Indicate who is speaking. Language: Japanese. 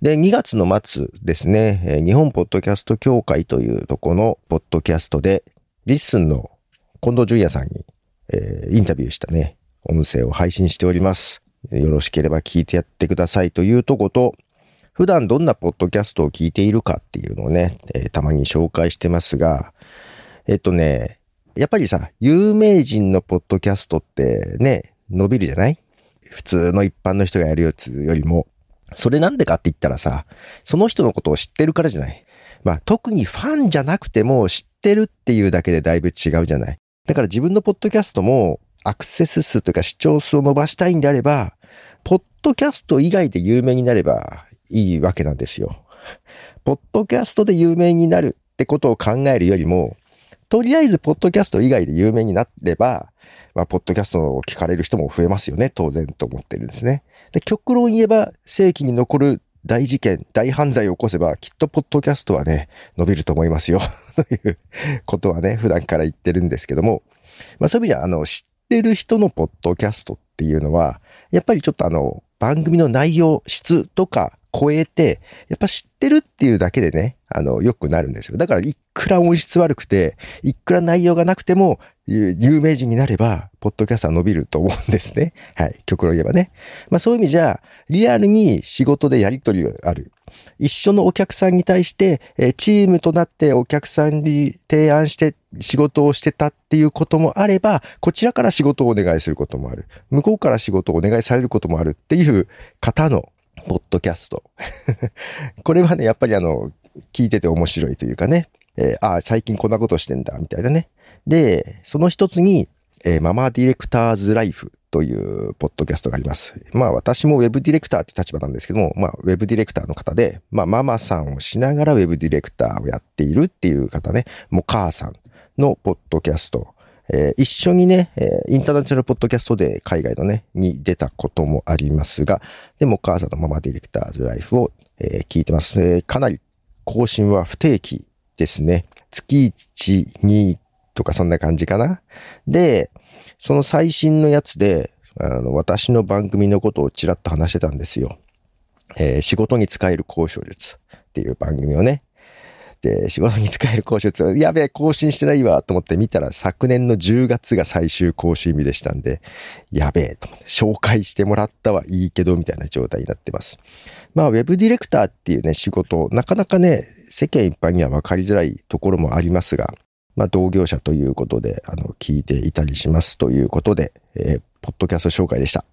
Speaker 1: で、2月の末ですね、日本ポッドキャスト協会というとこのポッドキャストで、リッスンの近藤淳也さんに、えーインタビューしたね、音声を配信しております。よろしければ聞いてやってくださいというとこと、普段どんなポッドキャストを聞いているかっていうのをね、えーたまに紹介してますが、えっとね、やっぱりさ、有名人のポッドキャストってね、伸びるじゃない？普通の一般の人がやるやつよりも。それなんでかって言ったらさ、その人のことを知ってるからじゃない。まあ特にファンじゃなくても知ってるっていうだけでだいぶ違うじゃない。だから自分のポッドキャストもアクセス数というか視聴数を伸ばしたいんであれば、ポッドキャスト以外で有名になればいいわけなんですよ。ポッドキャストで有名になるってことを考えるよりも、とりあえずポッドキャスト以外で有名になれば、まあ、ポッドキャストを聞かれる人も増えますよね、当然と思ってるんですね。で、極論言えば、世紀に残る大事件、大犯罪を起こせば、きっとポッドキャストはね、伸びると思いますよ。ということはね、普段から言ってるんですけども、まあそういう意味では、あの、知ってる人のポッドキャストっていうのは、やっぱりちょっとあの、番組の内容、質とか超えて、やっぱ知ってるっていうだけでね、あの、良くなるんですよ。だから、いくら音質悪くて、いくら内容がなくても、有名人になれば、ポッドキャストは伸びると思うんですね。はい。極論言えばね。まあそういう意味じゃ、リアルに仕事でやりとりがある。一緒のお客さんに対して、えチームとなってお客さんに提案して仕事をしてたっていうこともあれば、こちらから仕事をお願いすることもある。向こうから仕事をお願いされることもあるっていう方のポッドキャスト。これはね、やっぱりあの、聞いてて面白いというかね、えーああ、最近こんなことしてんだ、みたいなね。で、その一つに、えーママディレクターズライフというポッドキャストがあります。まあ私もウェブディレクターって立場なんですけども、まあウェブディレクターの方で、まあママさんをしながらウェブディレクターをやっているっていう方ね、もう母さんのポッドキャスト。えー一緒にね、えーインターナショナルポッドキャストで海外のね、に出たこともありますが、でもお母さんのママディレクターズライフを、えー聞いてます。えーかなり更新は不定期ですね。月1、2とかそんな感じかな。で、その最新のやつで、あの、私の番組のことをちらっと話してたんですよ。えー仕事に使える交渉術っていう番組をね。で、仕事に使える交渉術、やべえ、更新してないわと思って見たら昨年の10月が最終更新日でしたんで、やべえと思って、紹介してもらったはいいけどみたいな状態になってます。まあ、ウェブディレクターっていうね、仕事、なかなかね、世間一般には分かりづらいところもありますが、まあ、同業者ということで、あの、聞いていたりしますということで、えーポッドキャスト紹介でした。